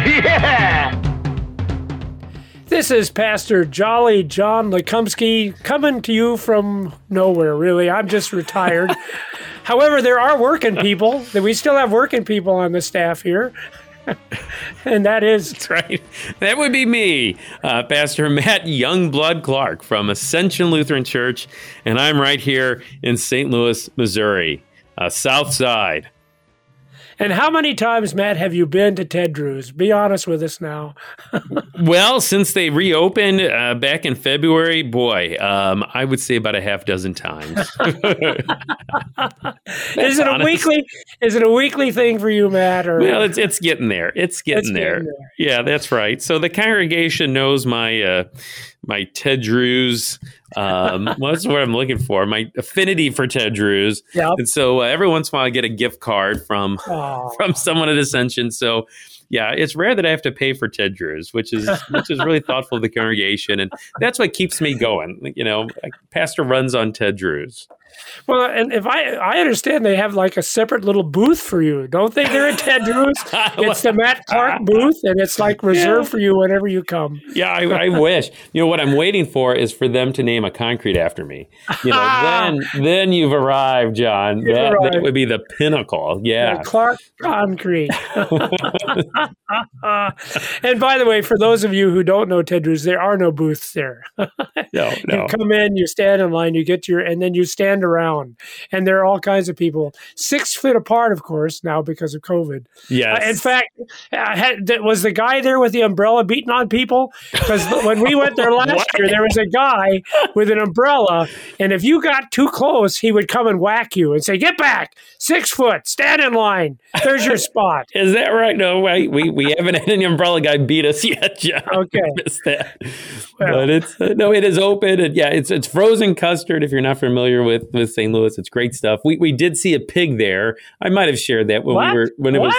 Yeah! This is Pastor Jolly John Lekumsky coming to you from nowhere, really. I'm just retired. However, there are working people. We still have working people on the staff here. and that is That's right. That would be me, uh, Pastor Matt Youngblood Clark from Ascension Lutheran Church, and I'm right here in St. Louis, Missouri, uh, South Side. And how many times, Matt, have you been to Ted Drewes? Be honest with us now. Well, since they reopened uh, back in February, boy, um, I would say about a half dozen times. is it a honest. weekly? Is it a weekly thing for you, Matt? Or well, it's it's getting there. It's getting, It's there. getting there. Yeah, that's right. So the congregation knows my uh, my Ted Drewes. Um, what's what I'm looking for? My affinity for Ted Drewes. Yep. And so uh, every once in a while, I get a gift card from Aw. from someone at Ascension. So yeah, it's rare that I have to pay for Ted Drewes, which is which is really thoughtful of the congregation, and that's what keeps me going. You know, Pastor runs on Ted Drewes. Well, and if I I understand, they have like a separate little booth for you, don't they? They're at Ted Drewes. It's the Matt Clark uh, booth, and it's like reserved for you whenever you come. Yeah, I, I wish. You know what I'm waiting for is for them to name a concrete after me. You know, then then you've arrived, John. You've That, that would be the pinnacle. Yeah. Clark Concrete. and by the way, for those of you who don't know Ted Drewes, there are no booths there. No, no. You come in, you stand in line, you get to your, and then you stand around, and there are all kinds of people, six feet apart, of course, now because of COVID. Yeah. Uh, in fact, uh, had, was the guy there with the umbrella beating on people? Because when we went there last year, there was a guy with an umbrella, and if you got too close, he would come and whack you and say, "Get back, six foot, stand in line. There's your spot." is that right? No, I, we we haven't had any umbrella guy beat us yet, John. Okay. Missed that. Well. but it's uh, no, it is open, and yeah, it's it's frozen custard. If you're not familiar with with St. Louis, it's great stuff. We we did see a pig there. I might have shared that when What? we were when it was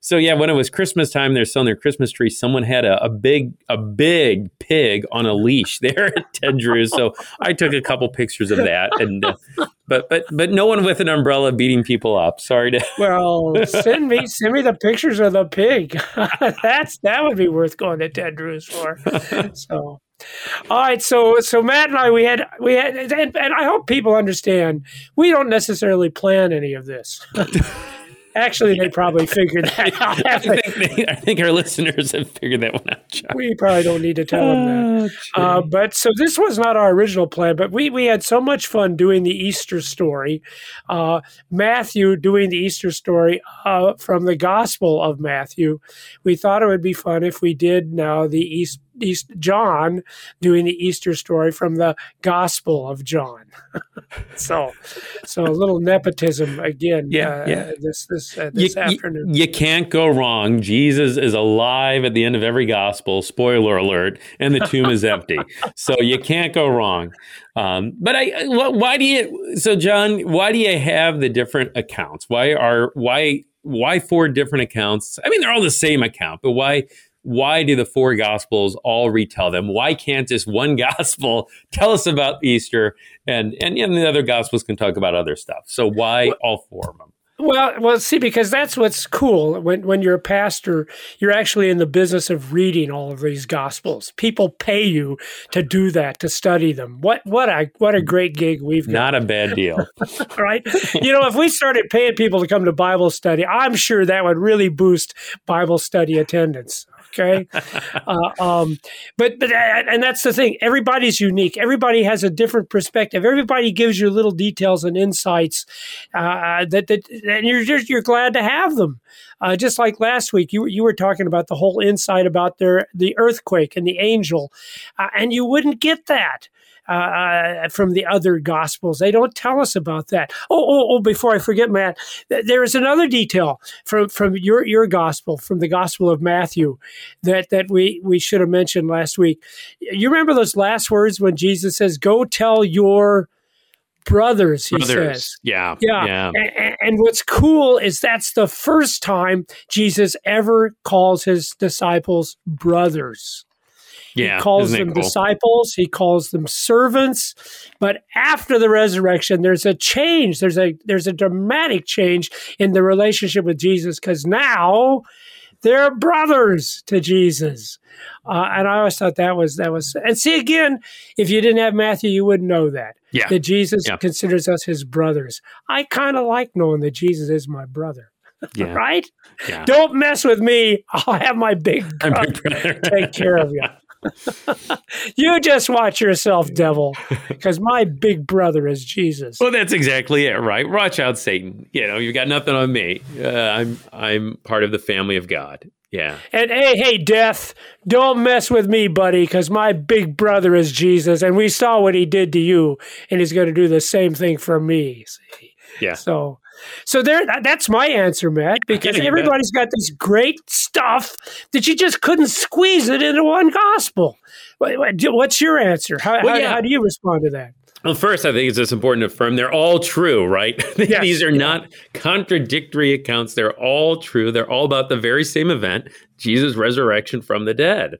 So yeah, when it was Christmas time, they're selling their Christmas tree. Someone had a, a big a big pig on a leash there at Ted Drewes. So I took a couple pictures of that, and uh, but but but no one with an umbrella beating people up. Sorry to. Well, send me send me the pictures of the pig. That's that would be worth going to Ted Drewes for. So, all right. So so Matt and I we had we had and, and I hope people understand we don't necessarily plan any of this. Actually, they probably figured that out. I think, they, I think our listeners have figured that one out. John. we probably don't need to tell them that. Uh, but so this was not our original plan, but we, we had so much fun doing the Easter story. Uh, Matthew doing the Easter story uh, from the Gospel of Matthew. We thought it would be fun if we did now the East, East John doing the Easter story from the Gospel of John. so, so a little nepotism again. Yeah, uh, yeah. This this uh, this you- afternoon. you can't go wrong. Jesus is alive at the end of every gospel. Spoiler alert! And the tomb is empty, so you can't go wrong. Um, but I, why do you? So, John, why do you have the different accounts? Why are why why four different accounts? I mean, they're all the same account, but why? Why do the four gospels all retell them? Why can't just one gospel tell us about Easter and and, and the other gospels can talk about other stuff? So why all four of them? Well, well, see, because that's what's cool. When when you're a pastor, you're actually in the business of reading all of these gospels. People pay you to do that, to study them. What what a what a great gig we've got, Not a bad deal. right? you know, if we started paying people to come to Bible study, I'm sure that would really boost Bible study attendance. Okay, uh, um, but but and that's the thing. Everybody's unique. Everybody has a different perspective. Everybody gives you little details and insights uh, that that and you're just you're glad to have them. Uh, just like last week, you you were talking about the whole insight about their the earthquake and the angel, uh, and you wouldn't get that. Uh, from the other gospels. They don't tell us about that. Oh, oh, oh! Before I forget, Matt, th- there is another detail from from your your gospel, from the Gospel of Matthew, that that we we should have mentioned last week. You remember those last words when Jesus says, "Go tell your." brothers, he Brothers. says. Yeah. Yeah. Yeah. And, and what's cool is that's the first time Jesus ever calls his disciples brothers. Yeah. He calls them cool? disciples, he calls them servants. But after the resurrection, there's a change. There's a there's a dramatic change in the relationship with Jesus because now they're brothers to Jesus. Uh, and I always thought that was that was and see again, if you didn't have Matthew, you wouldn't know that. Yeah. That Jesus Yeah. considers us his brothers. I kind of like knowing that Jesus is my brother. Yeah. Right? Yeah. Don't mess with me. I'll have my big brother big brother. take care of you. you just watch yourself, devil, because my big brother is Jesus. Well, that's exactly it, right? Watch out, Satan. You know, you've got nothing on me. Uh, I'm I'm part of the family of God. Yeah. And hey, hey, death, don't mess with me, buddy, because my big brother is Jesus, and we saw what he did to you, and he's going to do the same thing for me. See? Yeah. So, so there. that- That's my answer, Matt. Because Yeah, everybody's got this great stuff that you just couldn't squeeze it into one gospel. What- what- What's your answer? How, Well, how, yeah. how do you respond to that? Well, first, I think it's just important to affirm they're all true, right? Yes. These are not contradictory accounts. They're all true. They're all about the very same event Jesus' resurrection from the dead.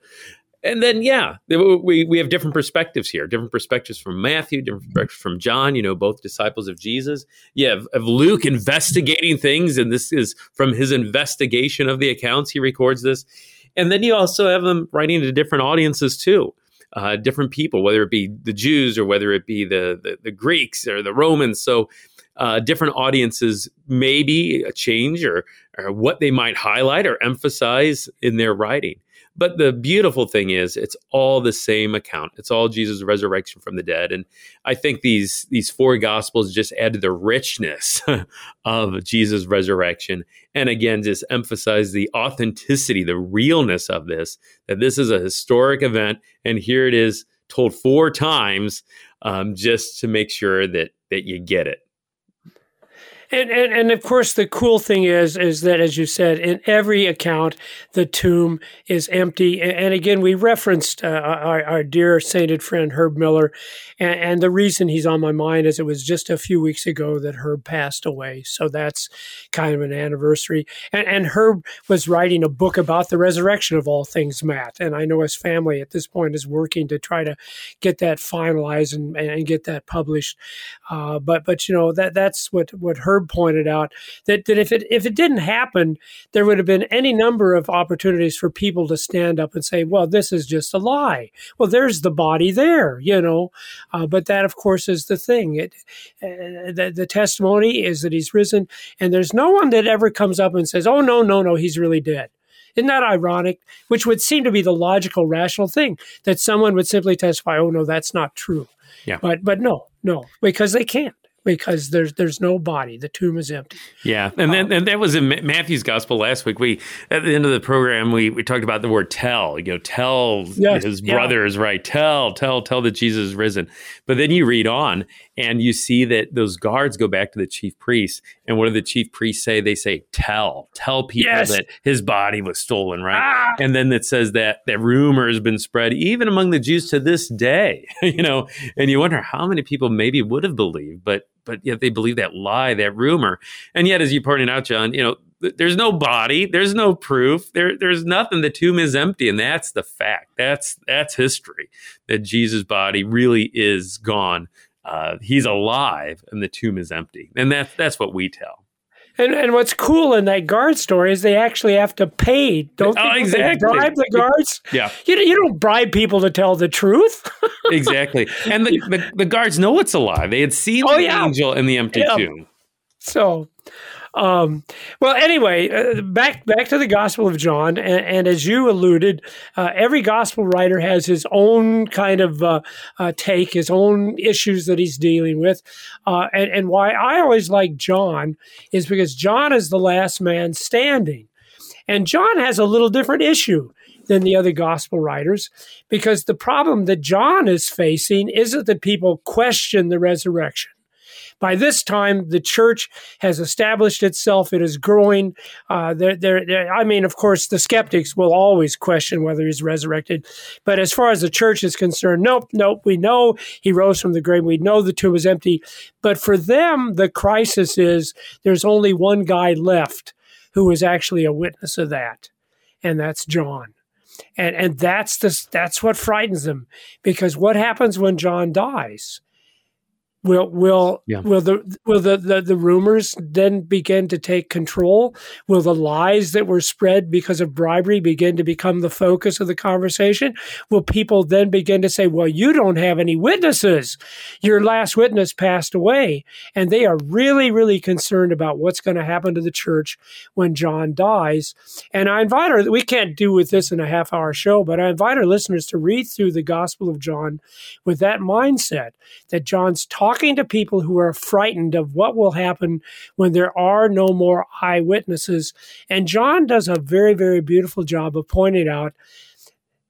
And then, yeah, we, we have different perspectives here, different perspectives from Matthew, different perspectives from John, you know, both disciples of Jesus. You have, of Luke investigating things, and this is from his investigation of the accounts. He records this. And then you also have them writing to different audiences, too uh, different people, whether it be the Jews or whether it be the the, the Greeks or the Romans. So uh, different audiences, maybe a change or or what they might highlight or emphasize in their writing. But the beautiful thing is, it's all the same account. It's all Jesus' resurrection from the dead, and I think these these four gospels just add to the richness of Jesus' resurrection, and again, just emphasize the authenticity, the realness of this. That this is a historic event, and here it is told four times, um, just to make sure that that you get it. And, and and of course, the cool thing is is that, as you said, in every account, the tomb is empty. And, again, we referenced uh, our, our dear sainted friend Herb Miller, and, and the reason he's on my mind is it was just a few weeks ago that Herb passed away. So that's kind of an anniversary. And, and Herb was writing a book about the resurrection of all things, Matt. And I know his family at this point is working to try to get that finalized and, and get that published. Uh, but but you know that that's what what Herb pointed out that that if it if it didn't happen, there would have been any number of opportunities for people to stand up and say, "Well, this is just a lie." Well, there's the body there, you know. Uh, but that, of course, is the thing. It uh, the, the testimony is that he's risen, and there's no one that ever comes up and says, "Oh no, no, no, he's really dead." Isn't that ironic? Which would seem to be the logical, rational thing that someone would simply testify, "Oh no, that's not true." Yeah. But but no, no, because they can't because there's there's no body. The tomb is empty. Yeah, and then and that was in Matthew's gospel last week. We at the end of the program we, we talked about the word tell. You know, tell Yes, his yeah. brothers, right? Tell, tell, tell that Jesus is risen. But then you read on and you see that those guards go back to the chief priests, and what do the chief priests say? They say, "Tell, tell people Yes. that his body was stolen." Right? Ah! And then it says that that rumor has been spread even among the Jews to this day. you know, and you wonder how many people maybe would have believed, but but yet they believe that lie, that rumor. And yet, as you pointed out, John, you know, th- there's no body, there's no proof, there there's nothing. The tomb is empty, and that's the fact. That's that's history. That Jesus' body really is gone. Uh, he's alive, and the tomb is empty, and that's that's what we tell. And and what's cool in that guard story is they actually have to pay. Don't Oh, exactly. bribe the guards? Yeah. You, you don't bribe people to tell the truth. exactly. And the, the, the guards know it's a lie. They had seen Oh, the yeah. angel in the empty Yeah. tomb. So, um, well, anyway, uh, back back to the Gospel of John, and, and as you alluded, uh, every Gospel writer has his own kind of uh, uh, take, his own issues that he's dealing with, uh, and and why I always like John is because John is the last man standing, and John has a little different issue. than the other gospel writers because the problem that John is facing isn't that people question the resurrection. By this time, the church has established itself. It is growing. Uh, I mean, of course, the skeptics will always question whether he's resurrected. But as far as the church is concerned, nope, nope. We know he rose from the grave. We know the tomb is empty. But for them, the crisis is there's only one guy left who is actually a witness of that, and that's John. And, and that's the, that's what frightens them because what happens when John dies? Will will yeah. will the will the, the, the rumors then begin to take control? Will the lies that were spread because of bribery begin to become the focus of the conversation? Will people then begin to say, "Well, you don't have any witnesses. Your last witness passed away," and they are really really concerned about what's going to happen to the church when John dies. And I invite our we can't do with this in a half hour show, but I invite our listeners to read through the Gospel of John with that mindset that John's talking talking to people who are frightened of what will happen when there are no more eyewitnesses. And John does a very, very beautiful job of pointing out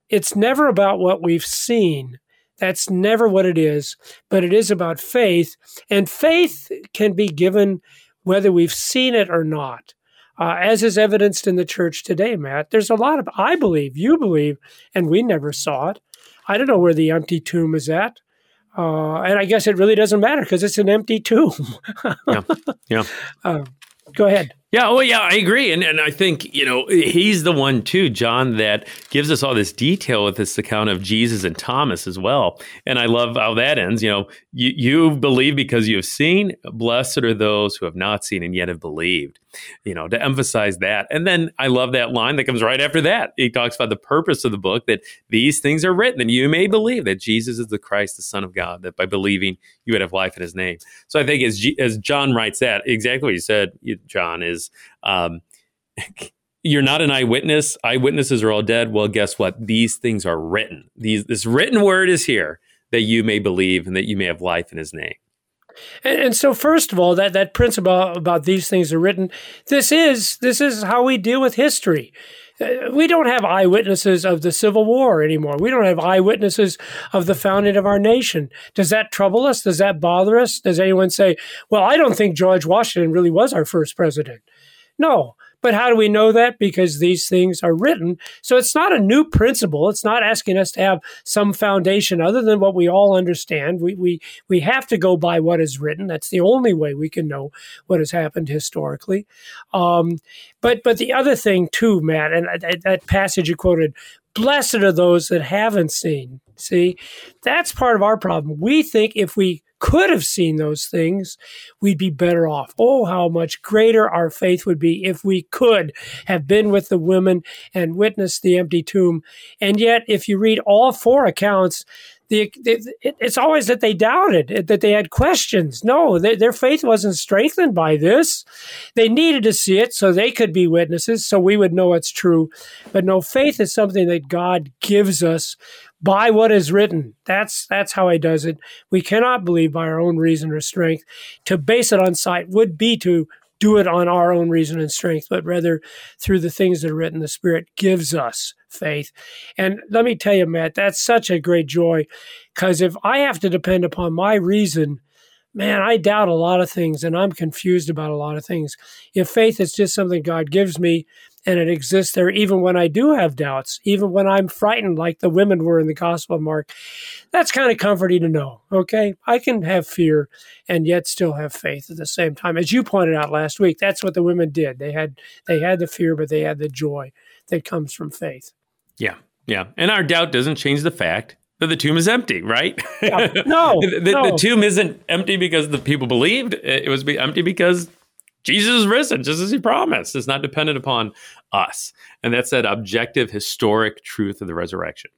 it's never about what we've seen. That's never what it is, but it is about faith. And faith can be given whether we've seen it or not. Uh, as is evidenced in the church today, Matt. There's a lot of, I believe, you believe, and we never saw it. I don't know where the empty tomb is at. Uh, and I guess it really doesn't matter because it's an empty tomb. yeah. Yeah. Uh, go ahead. Yeah, well, yeah, I agree, and and I think you know he's the one too, John, that gives us all this detail with this account of Jesus and Thomas as well. And I love how that ends. You know, you you believe because you have seen. Blessed are those who have not seen and yet have believed. You know, to emphasize that. And then I love that line that comes right after that. He talks about the purpose of the book that these things are written, and you may believe that Jesus is the Christ, the Son of God. That by believing you would have life in His name. So I think as G, as John writes that exactly what you said, John is um, you're not an eyewitness. Eyewitnesses are all dead. Well, guess what? These things are written. These this written word is here that you may believe and that you may have life in His name. And, and, so, first of all, that that principle about these things are written. This is this is how we deal with history. Uh, we don't have eyewitnesses of the Civil War anymore. We don't have eyewitnesses of the founding of our nation. Does that trouble us? Does that bother us? Does anyone say, "Well, I don't think George Washington really was our first president"? No. But how do we know that? Because these things are written. So it's not a new principle. It's not asking us to have some foundation other than what we all understand. We, we, we have to go by what is written. That's the only way we can know what has happened historically. Um, but, but the other thing too, Matt, and that, that passage you quoted, blessed are those that haven't seen. See, that's part of our problem. We think if we could have seen those things, we'd be better off. Oh, how much greater our faith would be if we could have been with the women and witnessed the empty tomb. And yet, if you read all four accounts, the, it's always that they doubted, that they had questions. No, they, their faith wasn't strengthened by this. They needed to see it so they could be witnesses, so we would know it's true. But no, faith is something that God gives us by what is written. That's that's how he does it. We cannot believe by our own reason or strength. To base it on sight would be to do it on our own reason and strength, but rather through the things that are written. The Spirit gives us faith. And let me tell you, Matt, that's such a great joy because if I have to depend upon my reason, man, I doubt a lot of things and I'm confused about a lot of things. If faith is just something God gives me, and it exists there even when I do have doubts, even when I'm frightened, like the women were in the Gospel of Mark. That's kind of comforting to know. Okay, I can have fear and yet still have faith at the same time. As you pointed out last week, that's what the women did. They had they had the fear, but they had the joy that comes from faith. Yeah, yeah, and our doubt doesn't change the fact that the tomb is empty, right? Yeah. No, the, no, the, tomb isn't empty because the people believed; it was empty because Jesus is risen, just as he promised. It's not dependent upon us. And that's that objective, historic truth of the resurrection.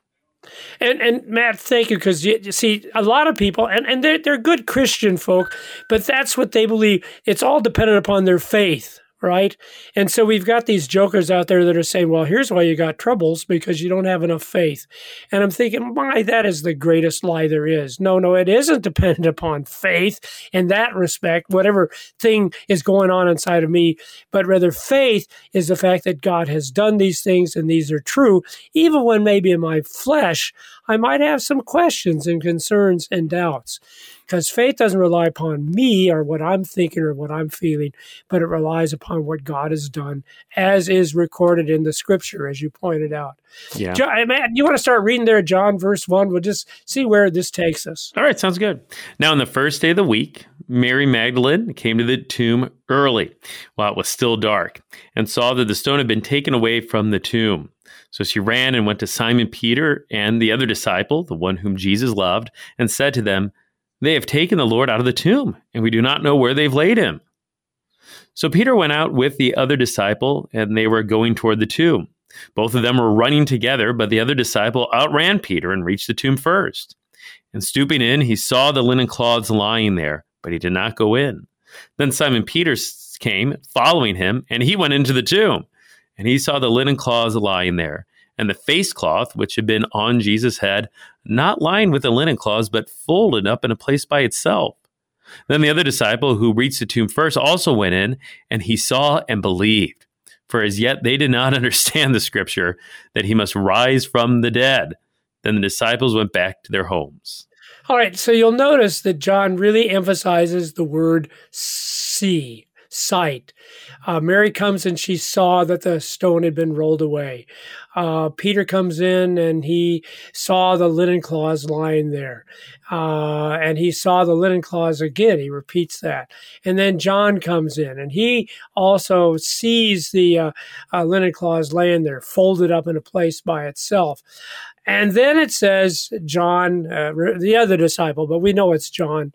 And and Matt, thank you because you, you, see a lot of people, and and they're they're good Christian folk, but that's what they believe. It's all dependent upon their faith. Right? And so we've got these jokers out there that are saying, well, here's why you got troubles because you don't have enough faith. And I'm thinking, why, that is the greatest lie there is. No, no, it isn't dependent upon faith in that respect, whatever thing is going on inside of me, but rather faith is the fact that God has done these things and these are true, even when maybe in my flesh, I might have some questions and concerns and doubts because faith doesn't rely upon me or what I'm thinking or what I'm feeling, but it relies upon what God has done, as is recorded in the scripture, as you pointed out. Yeah. John, man, you want to start reading there, John, verse one? We'll just see where this takes us. All right, sounds good. Now, on the first day of the week, Mary Magdalene came to the tomb early while it was still dark and saw that the stone had been taken away from the tomb. So she ran and went to Simon Peter and the other disciple, the one whom Jesus loved, and said to them, they have taken the Lord out of the tomb, and we do not know where they've laid him. So Peter went out with the other disciple, and they were going toward the tomb. Both of them were running together, but the other disciple outran Peter and reached the tomb first. And stooping in, he saw the linen cloths lying there, but he did not go in. Then Simon Peter came, following him, and he went into the tomb. And he saw the linen cloths lying there, and the face cloth which had been on Jesus' head, not lying with the linen cloths, but folded up in a place by itself. Then the other disciple who reached the tomb first also went in, and he saw and believed. For as yet they did not understand the scripture that he must rise from the dead. Then the disciples went back to their homes. All right, so you'll notice that John really emphasizes the word see sight. Uh, Mary comes and she saw that the stone had been rolled away. Uh, Peter comes in and he saw the linen cloths lying there. Uh, and he saw the linen cloths again. He repeats that. And then John comes in and he also sees the uh, uh, linen cloths laying there, folded up in a place by itself. And then it says John, uh, the other disciple, but we know it's John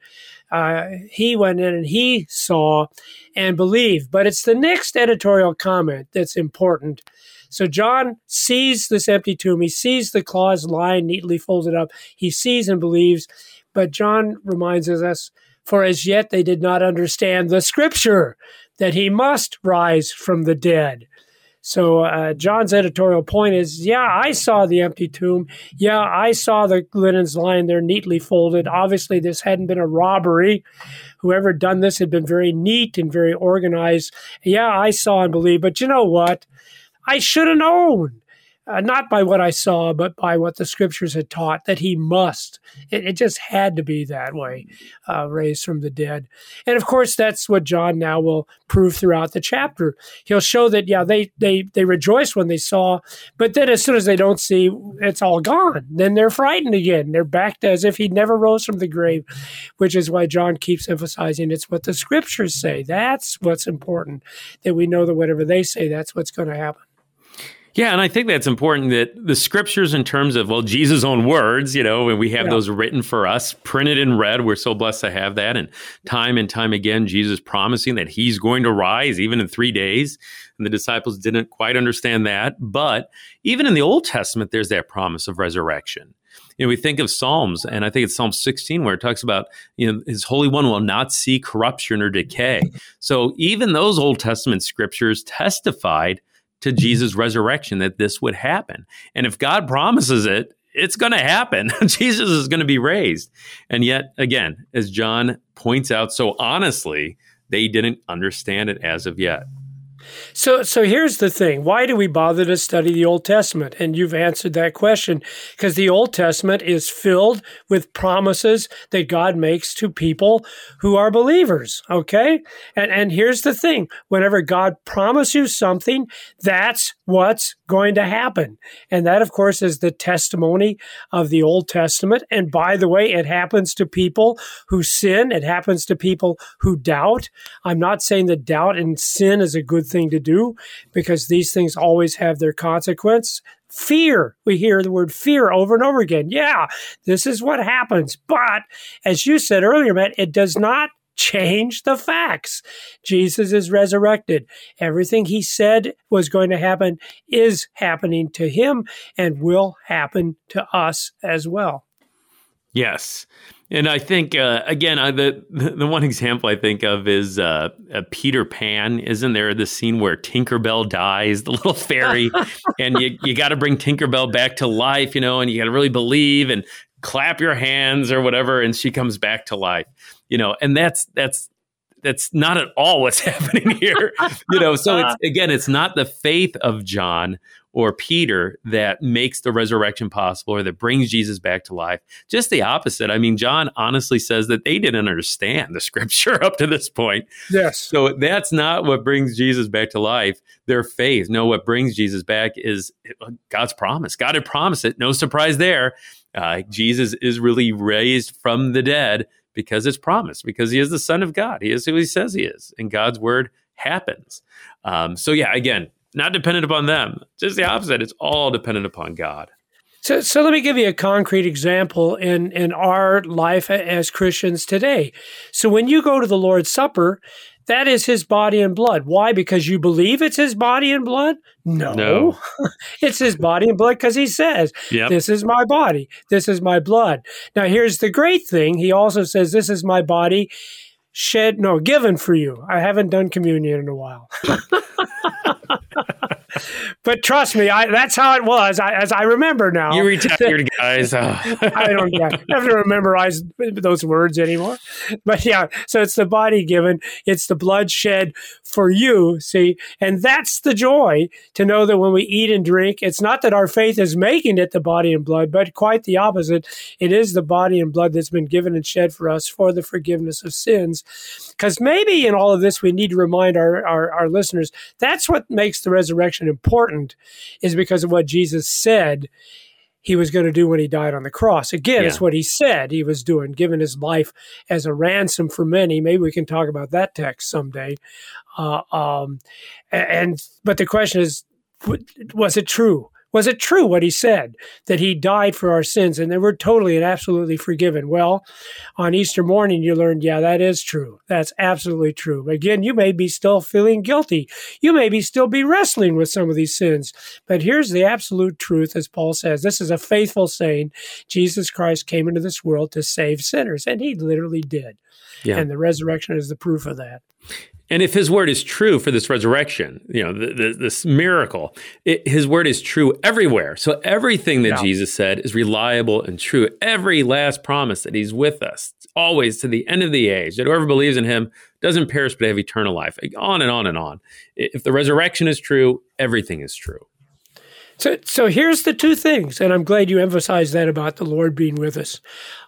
uh, he went in and he saw and believed. But it's the next editorial comment that's important. So John sees this empty tomb. He sees the cloths lying neatly folded up. He sees and believes. But John reminds us, for as yet they did not understand the scripture that he must rise from the dead. So uh, John's editorial point is, yeah, I saw the empty tomb. Yeah, I saw the linens lying there neatly folded. Obviously, this hadn't been a robbery. Whoever done this had been very neat and very organized. Yeah, I saw and believed. But you know what? I should have known uh, not by what I saw, but by what the scriptures had taught, that he must. It, it just had to be that way, uh, raised from the dead. And of course, that's what John now will prove throughout the chapter. He'll show that, yeah, they, they, they rejoice when they saw, but then as soon as they don't see, it's all gone. Then they're frightened again. They're back to as if he never rose from the grave, which is why John keeps emphasizing it's what the scriptures say. That's what's important, that we know that whatever they say, that's what's going to happen. Yeah, and I think that's important that the scriptures, in terms of, well, Jesus' own words, you know, and we have yeah. those written for us, printed in red. We're so blessed to have that. And time and time again, Jesus promising that he's going to rise even in three days. And the disciples didn't quite understand that. But even in the Old Testament, there's that promise of resurrection. You know, we think of Psalms, and I think it's Psalm 16 where it talks about, you know, his Holy One will not see corruption or decay. So even those Old Testament scriptures testified to mm-hmm. Jesus' resurrection that this would happen. And if God promises it, it's going to happen. Jesus is going to be raised. And yet, again, as John points out so honestly, they didn't understand it as of yet. So, so here's the thing: why do we bother to study the Old Testament? And you've answered that question because the Old Testament is filled with promises that God makes to people who are believers. Okay, and and here's the thing: whenever God promises you something, that's what's going to happen, and that, of course, is the testimony of the Old Testament. And by the way, it happens to people who sin. It happens to people who doubt. I'm not saying that doubt and sin is a good thing to do because these things always have their consequence. Fear. We hear the word fear over and over again. Yeah, this is what happens. But as you said earlier, Matt, it does not change the facts. Jesus is resurrected. Everything he said was going to happen is happening to him and will happen to us as well. Yes. And I think uh, again, uh, the the one example I think of is uh, Peter Pan. Isn't there the scene where Tinkerbell dies, the little fairy, and you you got to bring Tinkerbell back to life, you know, and you got to really believe and clap your hands or whatever, and she comes back to life, you know, and that's that's that's not at all what's happening here, you know. So it's again, it's not the faith of John or Peter that makes the resurrection possible or that brings Jesus back to life. Just the opposite. I mean, John honestly says that they didn't understand the scripture up to this point. Yes. So that's not what brings Jesus back to life, their faith. No, what brings Jesus back is God's promise. God had promised it. No surprise there. Uh, Jesus is really raised from the dead because it's promised, because he is the Son of God. He is who he says he is, and God's word happens. Um, so, yeah, again, not dependent upon them. Just the opposite. It's all dependent upon God. So, so let me give you a concrete example in, in our life as Christians today. So when you go to the Lord's Supper, that is his body and blood. Why? Because you believe it's his body and blood? No. no. it's his body and blood because he says, yep. This is my body. This is my blood. Now, here's the great thing. He also says, This is my body shed, no, given for you. I haven't done communion in a while. but trust me, I, that's how it was. I, as I remember now, you retired guys. Oh. I don't yeah, have to memorize those words anymore. But yeah, so it's the body given, it's the blood shed for you. See, and that's the joy to know that when we eat and drink, it's not that our faith is making it the body and blood, but quite the opposite. It is the body and blood that's been given and shed for us for the forgiveness of sins. Because maybe in all of this, we need to remind our, our, our listeners that's what makes the resurrection important is because of what Jesus said he was going to do when he died on the cross. Again, yeah. it's what he said he was doing, giving his life as a ransom for many. Maybe we can talk about that text someday. Uh, um, and but the question is, was it true? Was it true what he said that he died for our sins and that we're totally and absolutely forgiven? Well, on Easter morning, you learned, yeah, that is true. That's absolutely true. Again, you may be still feeling guilty. You may be still be wrestling with some of these sins. But here's the absolute truth, as Paul says. This is a faithful saying. Jesus Christ came into this world to save sinners, and he literally did. Yeah. And the resurrection is the proof of that. And if his word is true for this resurrection, you know, the, the, this miracle, it, his word is true everywhere. So everything that yeah. Jesus said is reliable and true. Every last promise that he's with us, always to the end of the age, that whoever believes in him doesn't perish but have eternal life. On and on and on. If the resurrection is true, everything is true. So, so here's the two things, and I'm glad you emphasized that about the Lord being with us.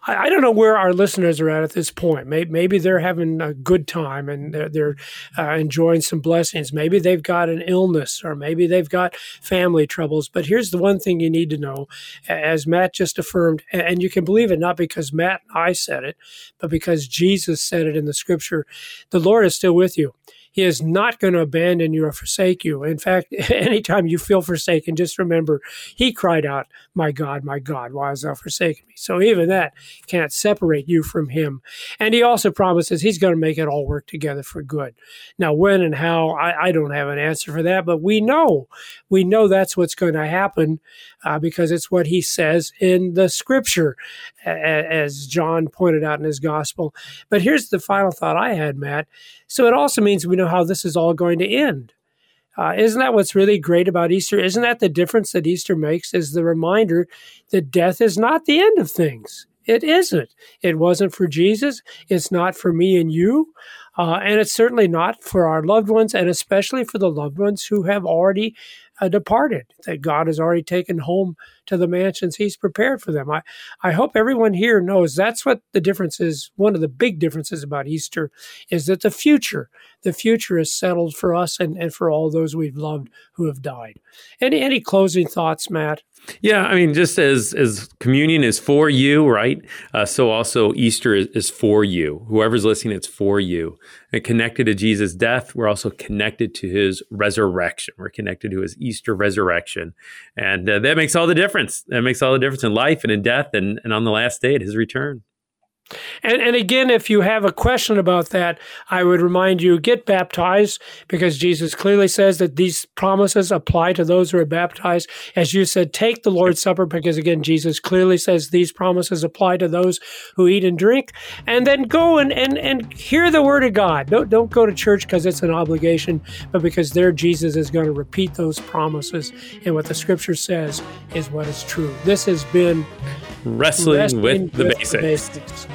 I, I don't know where our listeners are at at this point. Maybe, maybe they're having a good time and they're, they're uh, enjoying some blessings. Maybe they've got an illness, or maybe they've got family troubles. But here's the one thing you need to know, as Matt just affirmed, and you can believe it not because Matt and I said it, but because Jesus said it in the Scripture. The Lord is still with you. He is not going to abandon you or forsake you. In fact, anytime you feel forsaken, just remember he cried out, My God, my God, why hast thou forsaken me? So even that can't separate you from him. And he also promises he's going to make it all work together for good. Now, when and how, I, I don't have an answer for that, but we know, we know that's what's going to happen uh, because it's what he says in the scripture, as John pointed out in his gospel. But here's the final thought I had, Matt. So it also means we know how this is all going to end. Uh, isn't that what's really great about Easter? Isn't that the difference that Easter makes? Is the reminder that death is not the end of things. It isn't. It wasn't for Jesus. It's not for me and you. Uh, and it's certainly not for our loved ones, and especially for the loved ones who have already uh, departed, that God has already taken home to the mansions He's prepared for them. I, I hope everyone here knows that's what the difference is. One of the big differences about Easter is that the future, the future is settled for us and, and for all those we've loved who have died. Any any closing thoughts, Matt? Yeah, I mean, just as as communion is for you, right? Uh, so also Easter is, is, for you. Whoever's listening, it's for you. And connected to Jesus' death, we're also connected to His resurrection. We're connected to His Easter resurrection, and uh, that makes all the difference. That makes all the difference in life and in death, and and on the last day at His return. And, and again, if you have a question about that, I would remind you get baptized because Jesus clearly says that these promises apply to those who are baptized. As you said, take the Lord's Supper because again, Jesus clearly says these promises apply to those who eat and drink. And then go and, and, and hear the word of God. Don't, don't go to church because it's an obligation, but because there Jesus is going to repeat those promises. And what the scripture says is what is true. This has been Wrestling, Wrestling with, with, the basics. The basics.